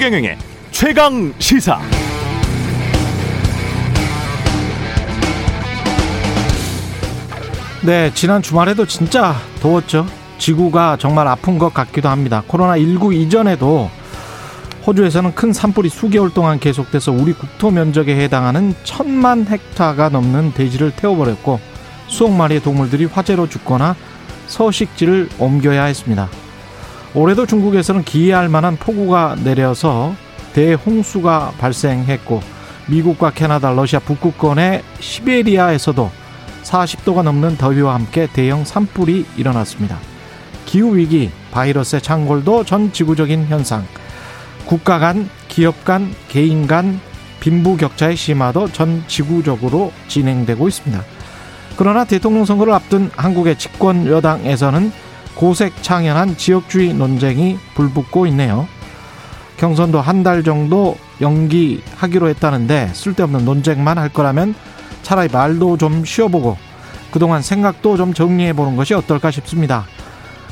최경영의 최강 시사. 네, 지난 주말에도 진짜 더웠죠. 지구가 정말 아픈 것 같기도 합니다. 코로나19 이전에도 호주에서는 큰 산불이 수개월 동안 계속돼서 우리 국토 면적에 해당하는 천만 헥타가 넘는 대지를 태워버렸고 수억 마리의 동물들이 화재로 죽거나 서식지를 옮겨야 했습니다. 올해도 중국에서는 기이할 만한 폭우가 내려서 대홍수가 발생했고 미국과 캐나다, 러시아 북극권의 시베리아에서도 40도가 넘는 더위와 함께 대형 산불이 일어났습니다. 기후 위기, 바이러스의 창궐도 전 지구적인 현상, 국가 간, 기업 간, 개인 간 빈부 격차의 심화도 전 지구적으로 진행되고 있습니다. 그러나 대통령 선거를 앞둔 한국의 집권 여당에서는 고색창연한 지역주의 논쟁이 불붙고 있네요. 경선도 한 달 정도 연기하기로 했다는데 쓸데없는 논쟁만 할 거라면 차라리 말도 좀 쉬어보고 그동안 생각도 좀 정리해보는 것이 어떨까 싶습니다.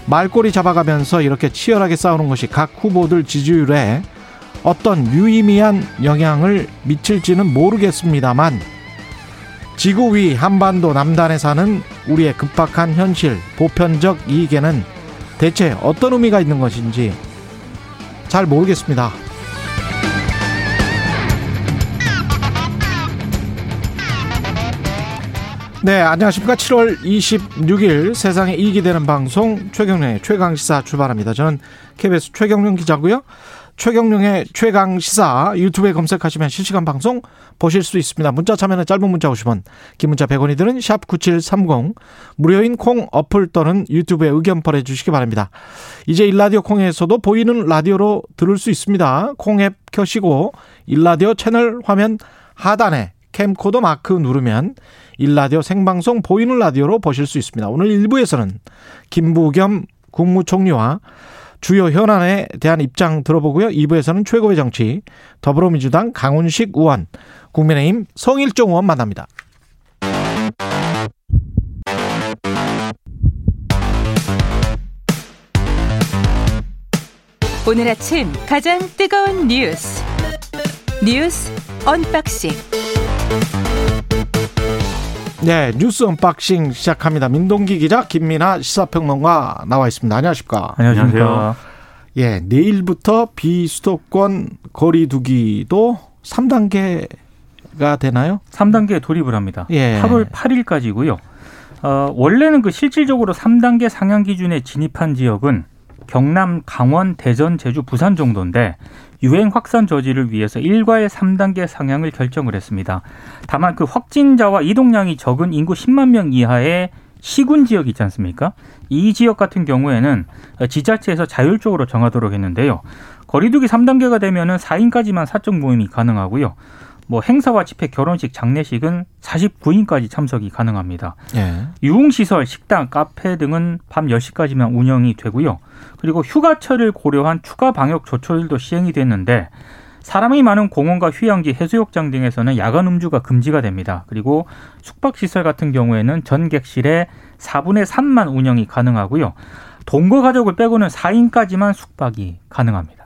말꼬리 잡아가면서 이렇게 치열하게 싸우는 것이 각 후보들 지지율에 어떤 유의미한 영향을 미칠지는 모르겠습니다만 지구 위 한반도 남단에 사는 우리의 급박한 현실, 보편적 이익에는 대체 어떤 의미가 있는 것인지 잘 모르겠습니다. 네, 안녕하십니까. 7월 26일 세상에 이익이 되는 방송 최경련의 최강시사 출발합니다. 저는 KBS 최경련 기자고요. 최경령의 최강 시사 유튜브에 검색하시면 실시간 방송 보실 수 있습니다. 문자 참여는 짧은 문자 50원, 긴 문자 100원이 드는 샵 9730 무료인 콩 어플 또는 유튜브에 의견 보내 주시기 바랍니다. 이제 일라디오 콩에서도 보이는 라디오로 들을 수 있습니다. 콩 앱 켜시고 일라디오 채널 화면 하단에 캠코더 마크 누르면 일라디오 생방송 보이는 라디오로 보실 수 있습니다. 오늘 1부에서는 김부겸 국무총리와 주요 현안에 대한 입장 들어보고요. 2부에서는 최고의 정치 더불어민주당 강훈식 의원, 국민의힘 성일종 의원 만납니다. 오늘 아침 가장 뜨거운 뉴스 뉴스 언박싱 네, 뉴스 unboxing 시작합니다. 민동기 기자, 김민아 시사평론가 나와 있습니다. 안녕하십니까? 안녕하세요. 예, 내일부터 비수도권 거리두기도 3단계가 되나요? 3단계 돌입을 합니다. 예. 8월 8일까지고요. 어, 원래는 그 실질적으로 3단계 상향 기준에 진입한 지역은 경남, 강원, 대전, 제주, 부산 정도인데 유행 확산 저지를 위해서 일과의 3단계 상향을 결정을 했습니다. 다만 그 확진자와 이동량이 적은 인구 10만 명 이하의 시군 지역 있지 않습니까? 이 지역 같은 경우에는 지자체에서 자율적으로 정하도록 했는데요. 거리두기 3단계가 되면은 4인까지만 사적 모임이 가능하고요. 뭐 행사와 집회, 결혼식, 장례식은 49인까지 참석이 가능합니다. 예. 유흥시설, 식당, 카페 등은 밤 10시까지만 운영이 되고요. 그리고 휴가철을 고려한 추가 방역 조처들도 시행이 됐는데 사람이 많은 공원과 휴양지, 해수욕장 등에서는 야간 음주가 금지가 됩니다. 그리고 숙박시설 같은 경우에는 전 객실에 4분의 3만 운영이 가능하고요. 동거 가족을 빼고는 4인까지만 숙박이 가능합니다.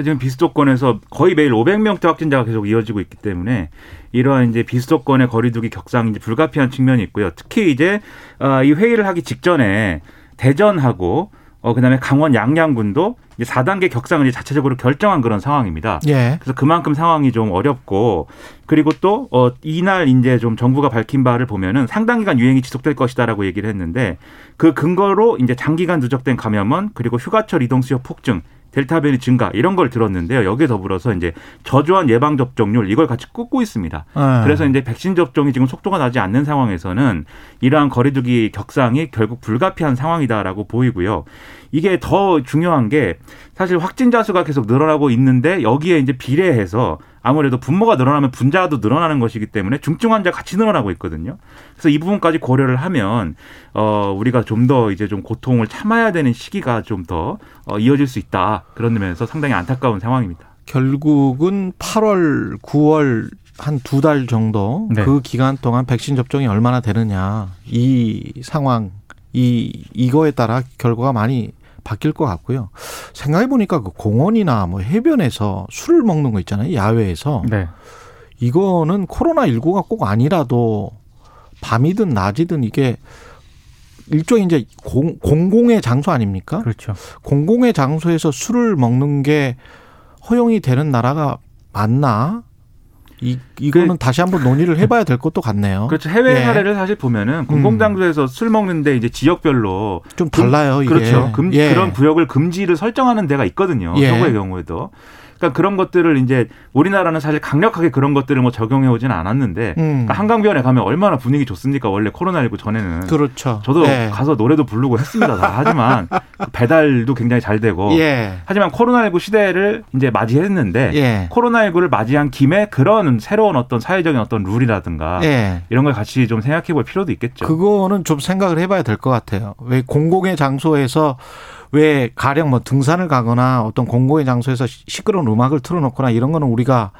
그 지금 비수도권에서 거의 매일 500명대 확진자가 계속 이어지고 있기 때문에 이러한 이제 비수도권의 거리두기 격상이 이제 불가피한 측면이 있고요. 특히 이제 어, 이 회의를 하기 직전에 대전하고 어 그다음에 강원 양양군도 이제 4단계 격상을 이제 자체적으로 결정한 그런 상황입니다. 예. 그래서 그만큼 상황이 좀 어렵고 그리고 또 어, 이날 이제 좀 정부가 밝힌 바를 보면은 상당 기간 유행이 지속될 것이다라고 얘기를 했는데 그 근거로 이제 장기간 누적된 감염원 그리고 휴가철 이동 수요 폭증 델타 변이 증가 이런 걸 들었는데요. 여기에 더불어서 이제 저조한 예방 접종률 이걸 같이 꽂고 있습니다. 예. 그래서 이제 백신 접종이 지금 속도가 나지 않는 상황에서는 이러한 거리두기 격상이 결국 불가피한 상황이다라고 보이고요. 이게 더 중요한 게 사실 확진자 수가 계속 늘어나고 있는데 여기에 이제 비례해서 아무래도 분모가 늘어나면 분자도 늘어나는 것이기 때문에 중증 환자 같이 늘어나고 있거든요. 그래서 이 부분까지 고려를 하면 어 우리가 좀 더 이제 좀 고통을 참아야 되는 시기가 좀더 어, 이어질 수 있다. 그런 면에서 상당히 안타까운 상황입니다. 결국은 8월, 9월 한 두 달 정도 네. 그 기간 동안 백신 접종이 얼마나 되느냐 이 상황 이 이거에 따라 결과가 많이 바뀔 것 같고요. 생각해 보니까 그 공원이나 뭐 해변에서 술을 먹는 거 있잖아요. 야외에서. 네. 이거는 코로나 19가 꼭 아니라도 밤이든 낮이든 이게 일종의 이제 공, 공공의 장소 아닙니까? 그렇죠. 공공의 장소에서 술을 먹는 게 허용이 되는 나라가 맞나? 이 이거는 그- 다시 한번 논의를 해봐야 될 것도 같네요. 그렇죠. 해외 예. 사례를 사실 보면은 공공장소에서 술 먹는데 이제 지역별로 좀 달라요. 이게. 그렇죠. 금, 예. 그런 구역을 금지를 설정하는 데가 있거든요. 예. 서구의 경우에도. 그러니까 그런 것들을 이제 우리나라는 사실 강력하게 그런 것들을 뭐 적용해 오지는 않았는데 음. 그러니까 한강변에 가면 얼마나 분위기 좋습니까? 원래 코로나19 전에는. 그렇죠. 저도 예. 가서 노래도 부르고 했습니다. 다. 하지만 그 배달도 굉장히 잘 되고. 예. 하지만 코로나19 시대를 이제 맞이했는데 예. 코로나19를 맞이한 김에 그런 새로운 어떤 사회적인 어떤 룰이라든가 예. 이런 걸 같이 좀 생각해 볼 필요도 있겠죠. 그거는 좀 생각을 해봐야 될 것 같아요. 왜 공공의 장소에서 왜 가령 뭐 등산을 가거나 어떤 공공의 장소에서 시- 시끄러운 음악을 틀어놓거나 이런 거는 우리가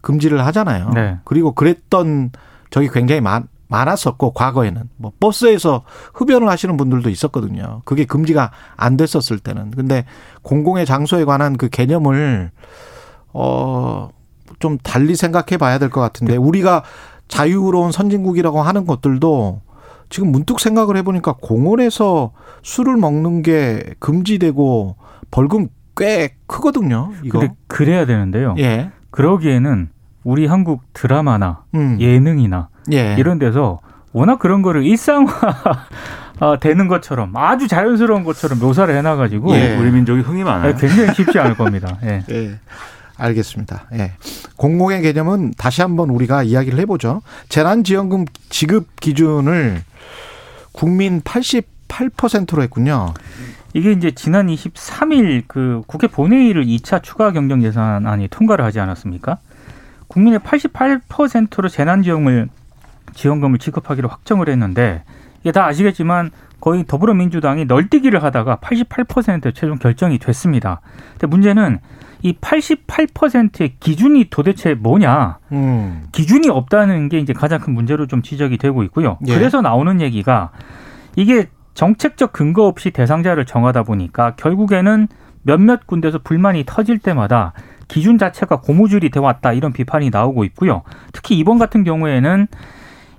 금지를 하잖아요. 네. 그리고 그랬던 적이 굉장히 많, 많았었고 과거에는 뭐 버스에서 흡연을 하시는 분들도 있었거든요. 그게 금지가 안 됐었을 때는. 근데 공공의 장소에 관한 그 개념을 어좀 달리 생각해 봐야 될 것 같은데 우리가 자유로운 선진국이라고 하는 것들도 지금 문득 생각을 해보니까 공원에서 술을 먹는 게 금지되고 벌금 꽤 크거든요. 이거. 근데 그래야 되는데요. 예. 그러기에는 우리 한국 드라마나 음. 예능이나 예. 이런 데서 워낙 그런 거를 일상화 아, 되는 것처럼 아주 자연스러운 것처럼 묘사를 해놔가지고 예. 우리 민족이 흥이 많아요. 아, 굉장히 쉽지 않을 겁니다. 예. 예. 알겠습니다. 예. 공공의 개념은 다시 한번 우리가 이야기를 해보죠. 재난지원금 지급 기준을 국민 88%로 했군요. 이게 이제 지난 23일 그 국회 본회의를 2차 추가 경정 예산안이 통과를 하지 않았습니까? 국민의 88%로 재난지원을 지원금을 지급하기로 확정을 했는데 이게 다 아시겠지만 거의 더불어민주당이 널뛰기를 하다가 88% 최종 결정이 됐습니다. 근데 문제는 이 88%의 기준이 도대체 뭐냐? 음. 기준이 없다는 게 이제 가장 큰 문제로 좀 지적이 되고 있고요. 예. 그래서 나오는 얘기가 이게 정책적 근거 없이 대상자를 정하다 보니까 결국에는 몇몇 군데서 불만이 터질 때마다 기준 자체가 고무줄이 돼 왔다 이런 비판이 나오고 있고요. 특히 이번 같은 경우에는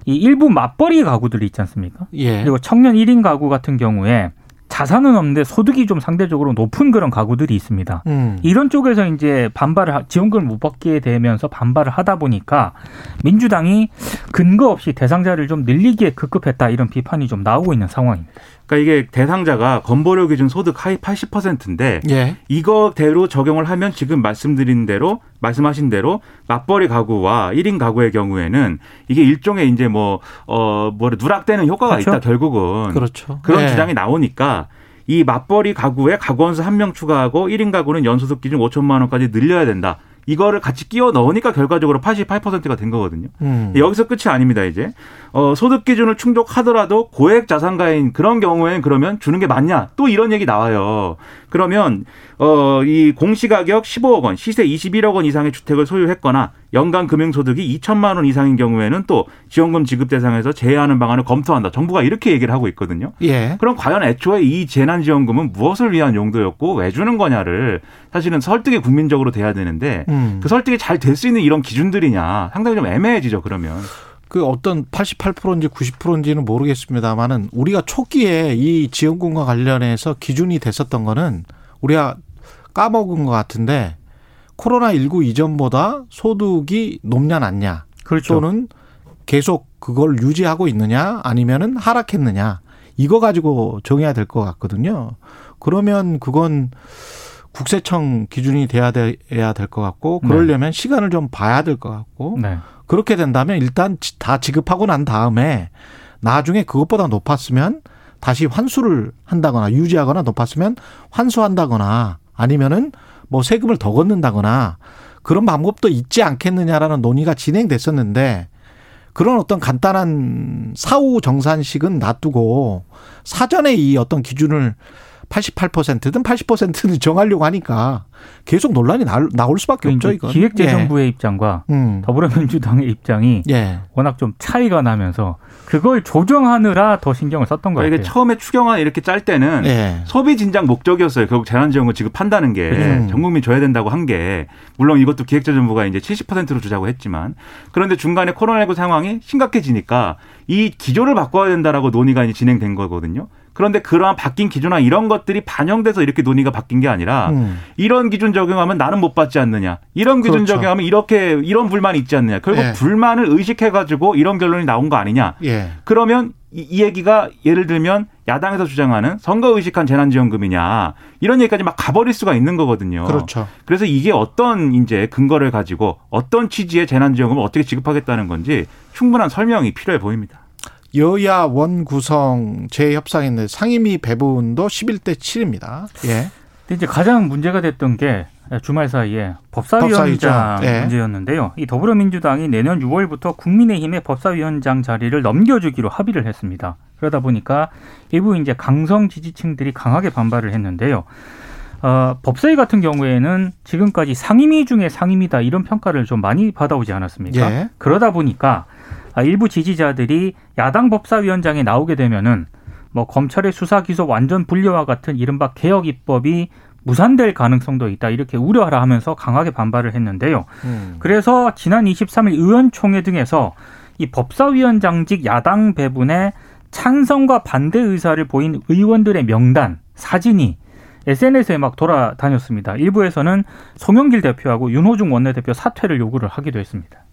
이 일부 맞벌이 가구들이 있지 않습니까? 예. 그리고 청년 1인 가구 같은 경우에 자산은 없는데 소득이 좀 상대적으로 높은 그런 가구들이 있습니다. 음. 이런 쪽에서 이제 반발을 하- 지원금을 못 받게 되면서 반발을 하다 보니까 민주당이 근거 없이 대상자를 좀 늘리기에 급급했다 이런 비판이 좀 나오고 있는 상황입니다. 그러니까 이게 대상자가 건보료 기준 소득 하위 80%인데 예. 이거대로 적용을 하면 지금 말씀드린 대로 말씀하신 대로 맞벌이 가구와 1인 가구의 경우에는 이게 일종의 이제 뭐어 뭐래 누락되는 효과가 그렇죠. 있다 결국은 그렇죠. 그런 예. 주장이 나오니까 이 맞벌이 가구에 가구원수 한 명 추가하고 1인 가구는 연소득 기준 5천만 원까지 늘려야 된다. 이거를 같이 끼워 넣으니까 결과적으로 88%가 된 거거든요. 음. 여기서 끝이 아닙니다, 이제. 어, 소득 기준을 충족하더라도 고액 자산가인 그런 경우에는 그러면 주는 게 맞냐? 또 이런 얘기 나와요. 그러면, 어, 이 공시가격 15억 원, 시세 21억 원 이상의 주택을 소유했거나 연간 금융소득이 2천만 원 이상인 경우에는 또 지원금 지급 대상에서 제외하는 방안을 검토한다. 정부가 이렇게 얘기를 하고 있거든요. 예. 그럼 과연 애초에 이 재난지원금은 무엇을 위한 용도였고 왜 주는 거냐를 사실은 설득이 국민적으로 돼야 되는데 음. 그 설득이 잘 될 수 있는 이런 기준들이냐 상당히 좀 애매해지죠 그러면 그 어떤 88%인지 90%인지는 모르겠습니다만은 우리가 초기에 이 지원금과 관련해서 기준이 됐었던 거는 우리가 까먹은 것 같은데 코로나 19 이전보다 소득이 높냐 낮냐 그렇죠. 또는 계속 그걸 유지하고 있느냐 아니면은 하락했느냐 이거 가지고 정해야 될 것 같거든요. 그러면 그건 국세청 기준이 돼야 돼야 될 것 같고 그러려면 시간을 좀 봐야 될 것 같고 네. 그렇게 된다면 일단 지- 다 지급하고 난 다음에 나중에 그것보다 높았으면 다시 환수를 한다거나 유지하거나 높았으면 환수한다거나 아니면은 뭐 세금을 더 걷는다거나 그런 방법도 있지 않겠느냐라는 논의가 진행됐었는데 그런 어떤 간단한 사후 정산식은 놔두고 사전에 이 어떤 기준을 88%든 80%든 정하려고 하니까 계속 논란이 나올 수밖에 없죠. 이거 기획재정부의 예. 입장과 음. 더불어민주당의 입장이 예. 워낙 좀 차이가 나면서 그걸 조정하느라 더 신경을 썼던 거예요. 이게 처음에 추경안 이렇게 짤 때는 예. 소비 진작 목적이었어요. 결국 재난지원금 지급한다는 게 음. 전 국민 줘야 된다고 한 게 물론 이것도 기획재정부가 이제 70%로 주자고 했지만 그런데 중간에 코로나19 상황이 심각해지니까 이 기조를 바꿔야 된다라고 논의가 이제 진행된 거거든요. 그런데 그러한 바뀐 기준화 이런 것들이 반영돼서 이렇게 논의가 바뀐 게 아니라 음. 이런 기준 적용하면 나는 못 받지 않느냐. 이런 기준 그렇죠. 적용하면 이렇게 이런 불만이 있지 않느냐. 결국 예. 불만을 의식해 가지고 이런 결론이 나온 거 아니냐. 예. 그러면 이, 이 얘기가 예를 들면 야당에서 주장하는 선거 의식한 재난지원금이냐 이런 얘기까지 막 가버릴 수가 있는 거거든요. 그렇죠. 그래서 이게 어떤 이제 근거를 가지고 어떤 취지의 재난지원금을 어떻게 지급하겠다는 건지 충분한 설명이 필요해 보입니다. 여야 원 구성 재협상인데 상임위 배분도 11대 7입니다. 예. 근데 이제 가장 문제가 됐던 게 주말 사이에 법사위원장 예. 문제였는데요. 이 더불어민주당이 내년 6월부터 국민의힘의 법사위원장 자리를 넘겨주기로 합의를 했습니다. 그러다 보니까 일부 이제 강성 지지층들이 강하게 반발을 했는데요. 어, 법사위 같은 경우에는 지금까지 상임위 중에 상임위다 이런 평가를 좀 많이 받아오지 않았습니까? 예. 그러다 보니까 아, 일부 지지자들이 야당 법사위원장에 나오게 되면은 뭐 검찰의 수사 기소 완전 분리와 같은 이른바 개혁 입법이 무산될 가능성도 있다 이렇게 우려하라 하면서 강하게 반발을 했는데요. 음. 그래서 지난 23일 의원총회 등에서 이 법사위원장직 야당 배분에 찬성과 반대 의사를 보인 의원들의 명단 사진이 SNS에 막 돌아다녔습니다. 일부에서는 송영길 대표하고 윤호중 원내대표 사퇴를 요구를 하기도 했습니다.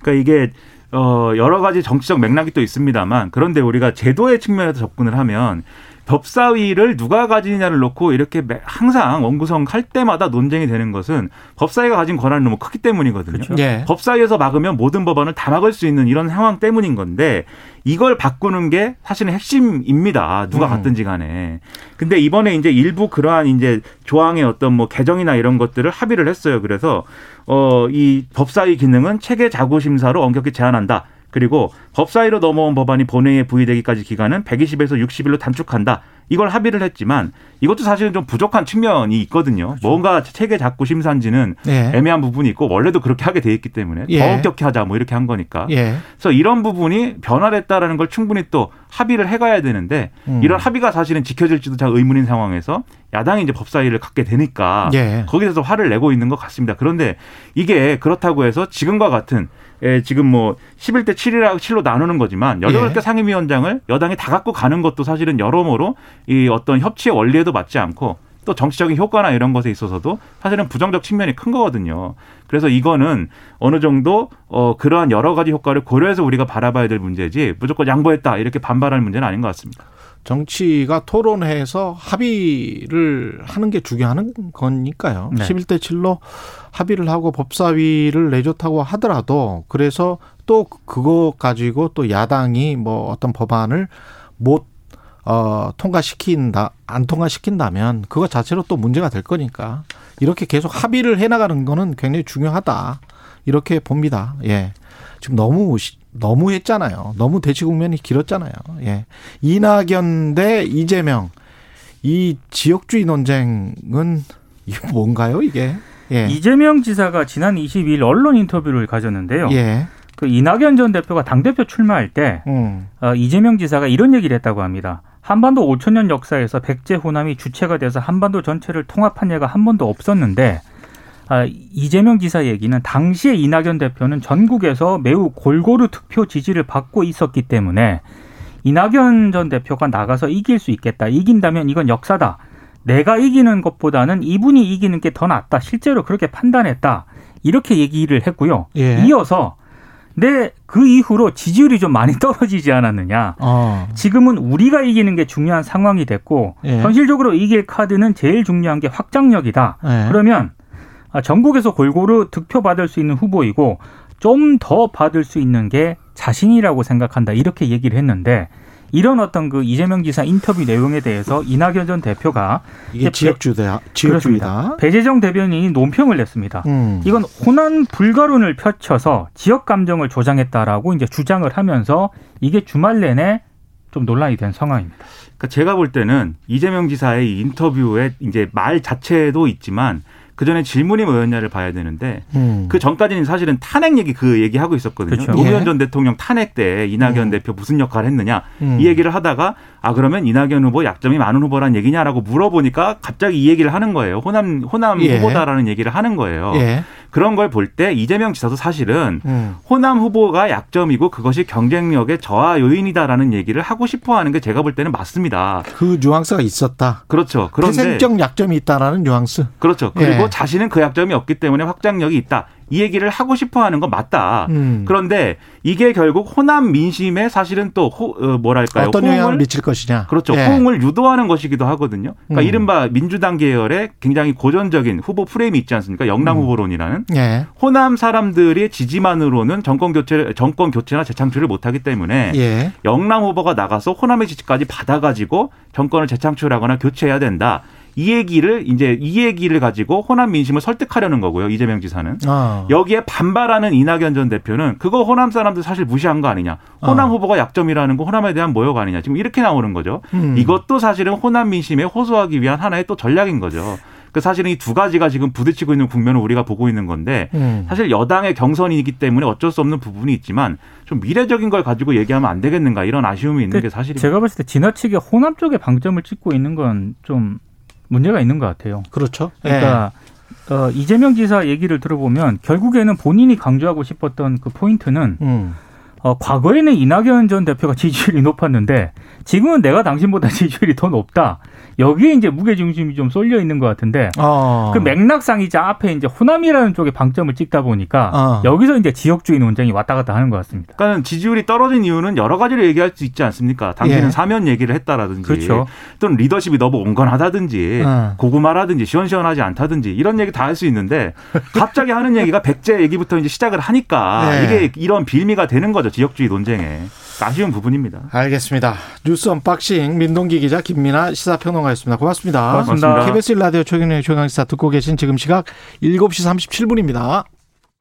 그러니까 이게 어, 여러 가지 정치적 맥락이 또 있습니다만 그런데 우리가 제도의 측면에서 접근을 하면 법사위를 누가 가지느냐를 놓고 이렇게 항상 원구성 할 때마다 논쟁이 되는 것은 법사위가 가진 권한이 너무 크기 때문이거든요. 그렇죠. 네. 법사위에서 막으면 모든 법안을 다 막을 수 있는 이런 상황 때문인 건데 이걸 바꾸는 게 사실은 핵심입니다. 누가 음. 갔든지 간에. 근데 이번에 이제 일부 그러한 이제 조항의 어떤 뭐 개정이나 이런 것들을 합의를 했어요. 그래서 어 이 법사위 기능은 체계 자구 심사로 엄격히 제한한다. 그리고 법사위로 넘어온 법안이 본회의에 부의되기까지 기간은 120에서 60일로 단축한다. 이걸 합의를 했지만 이것도 사실은 좀 부족한 측면이 있거든요. 그렇죠. 뭔가 체계 잡고 심사인지는 예. 애매한 부분이 있고 원래도 그렇게 하게 돼 있기 때문에 예. 더 엄격히 하자 뭐 이렇게 한 거니까. 예. 그래서 이런 부분이 변화됐다라는 걸 충분히 또 합의를 해가야 되는데 음. 이런 합의가 사실은 지켜질지도 잘 의문인 상황에서 야당이 이제 법사위를 갖게 되니까 예. 거기서 화를 내고 있는 것 같습니다. 그런데 이게 그렇다고 해서 지금과 같은 예, 지금 뭐 11대 7이라고 7로 나누는 거지만 18개 예. 상임위원장을 여당이 다 갖고 가는 것도 사실은 여러모로 이 어떤 협치의 원리에도 맞지 않고 또 정치적인 효과나 이런 것에 있어서도 사실은 부정적 측면이 큰 거거든요. 그래서 이거는 어느 정도 어 그러한 여러 가지 효과를 고려해서 우리가 바라봐야 될 문제지 무조건 양보했다 이렇게 반발할 문제는 아닌 것 같습니다. 정치가 토론해서 합의를 하는 게 중요한 거니까요. 네. 11대 7로 합의를 하고 법사위를 내줬다고 하더라도 그래서 또 그거 가지고 또 야당이 뭐 어떤 법안을 못 어, 통과시킨다, 안 통과시킨다면 그거 자체로 또 문제가 될 거니까 이렇게 계속 합의를 해 나가는 거는 굉장히 중요하다. 이렇게 봅니다. 예. 지금 너무 너무 했잖아요. 너무 대치 국면이 길었잖아요. 예. 이낙연 대 이재명 이 지역주의 논쟁은 이게 뭔가요, 이게? 예. 이재명 지사가 지난 22일 언론 인터뷰를 가졌는데요. 예. 그 이낙연 전 대표가 당대표 출마할 때 음. 어, 이재명 지사가 이런 얘기를 했다고 합니다. 한반도 5천 년 역사에서 백제 호남이 주체가 돼서 한반도 전체를 통합한 예가 한 번도 없었는데 아, 이재명 지사 얘기는 당시에 이낙연 대표는 전국에서 매우 골고루 투표 지지를 받고 있었기 때문에 이낙연 전 대표가 나가서 이길 수 있겠다. 이긴다면 이건 역사다. 내가 이기는 것보다는 이분이 이기는 게 더 낫다. 실제로 그렇게 판단했다. 이렇게 얘기를 했고요. 예. 이어서 내그 이후로 지지율이 좀 많이 떨어지지 않았느냐. 어. 지금은 우리가 이기는 게 중요한 상황이 됐고 예. 현실적으로 이길 카드는 제일 중요한 게 확장력이다. 예. 그러면 아, 전국에서 골고루 득표받을 수 있는 후보이고 좀 더 받을 수 있는 게 자신이라고 생각한다. 이렇게 얘기를 했는데 이런 어떤 그 이재명 지사 인터뷰 내용에 대해서 이낙연 전 대표가 이게 지역주다, 지역주의다. 배재정 대변인이 논평을 냈습니다. 음. 이건 호남 불가론을 펼쳐서 지역 감정을 조장했다라고 이제 주장을 하면서 이게 주말 내내 좀 논란이 된 상황입니다. 그러니까 제가 볼 때는 이재명 지사의 이 인터뷰에 이제 말 자체도 있지만 그 전에 질문이 뭐였냐를 봐야 되는데 음. 그 전까지는 사실은 탄핵 얘기 그 얘기 하고 있었거든요. 그렇죠. 노무현 예. 전 대통령 탄핵 때 이낙연 음. 대표 무슨 역할을 했느냐 음. 이 얘기를 하다가 아 그러면 이낙연 후보 약점이 많은 후보란 얘기냐라고 물어보니까 갑자기 이 얘기를 하는 거예요. 호남 호남 예. 후보다라는 얘기를 하는 거예요. 예. 그런 걸 볼 때 이재명 지사도 사실은 음. 호남 후보가 약점이고 그것이 경쟁력의 저하 요인이다라는 얘기를 하고 싶어 하는 게 제가 볼 때는 맞습니다. 그 뉘앙스가 있었다. 그렇죠. 그런데 태생적 약점이 있다라는 뉘앙스. 그렇죠. 그리고 예. 자신은 그 약점이 없기 때문에 확장력이 있다. 이 얘기를 하고 싶어 하는 건 맞다. 음. 그런데 이게 결국 호남 민심에 사실은 또 호, 어, 뭐랄까요? 어떤 영향을 호응을 미칠 것이냐. 그렇죠. 예. 호응을 유도하는 것이기도 하거든요. 그러니까 음. 이른바 민주당 계열의 굉장히 고전적인 후보 프레임이 있지 않습니까? 영남 음. 후보론이라는 예. 호남 사람들의 지지만으로는 정권 교체 정권 교체나 재창출을 못 하기 때문에 예. 영남 후보가 나가서 호남의 지지까지 받아 가지고 정권을 재창출하거나 교체해야 된다. 이 얘기를 이제 이 얘기를 가지고 호남 민심을 설득하려는 거고요. 이재명 지사는. 어. 여기에 반발하는 이낙연 전 대표는 그거 호남 사람들 사실 무시한 거 아니냐. 호남 어. 후보가 약점이라는 거 호남에 대한 모욕 아니냐. 지금 이렇게 나오는 거죠. 음. 이것도 사실은 호남 민심에 호소하기 위한 하나의 또 전략인 거죠. 그 사실은 이 두 가지가 지금 부딪히고 있는 국면을 우리가 보고 있는 건데 음. 사실 여당의 경선이기 때문에 어쩔 수 없는 부분이 있지만 좀 미래적인 걸 가지고 얘기하면 안 되겠는가 이런 아쉬움이 있는 게 사실입니다. 제가 봤을 때 지나치게 호남 쪽에 방점을 찍고 있는 건좀 문제가 있는 것 같아요. 그렇죠. 그러니까 어, 이재명 지사 얘기를 들어보면 결국에는 본인이 강조하고 싶었던 그 포인트는 예. 음. 어, 과거에는 이낙연 전 대표가 지지율이 높았는데 지금은 내가 당신보다 지지율이 더 높다. 여기에 이제 무게 중심이 좀 쏠려 있는 것 같은데 어. 그 맥락상 이제 앞에 이제 호남이라는 쪽에 방점을 찍다 보니까 어. 여기서 이제 지역주의 논쟁이 왔다 갔다 하는 것 같습니다. 그러니까 지지율이 떨어진 이유는 여러 가지로 얘기할 수 있지 않습니까? 당신은 예. 사면 얘기를 했다라든지 그렇죠. 또는 리더십이 너무 온건하다든지 어. 고구마라든지 시원시원하지 않다든지 이런 얘기 다 할 수 있는데 갑자기 하는 얘기가 백제 얘기부터 이제 시작을 하니까 네. 이게 이런 빌미가 되는 거죠 지역주의 논쟁에 아쉬운 부분입니다. 알겠습니다. 뉴스 unboxing 민동기 기자 김민아 시사평론가였습니다. 고맙습니다. 고맙습니다. KBS 라디오 최경영의 최강시사 듣고 계신 지금 시각 7시 37분입니다.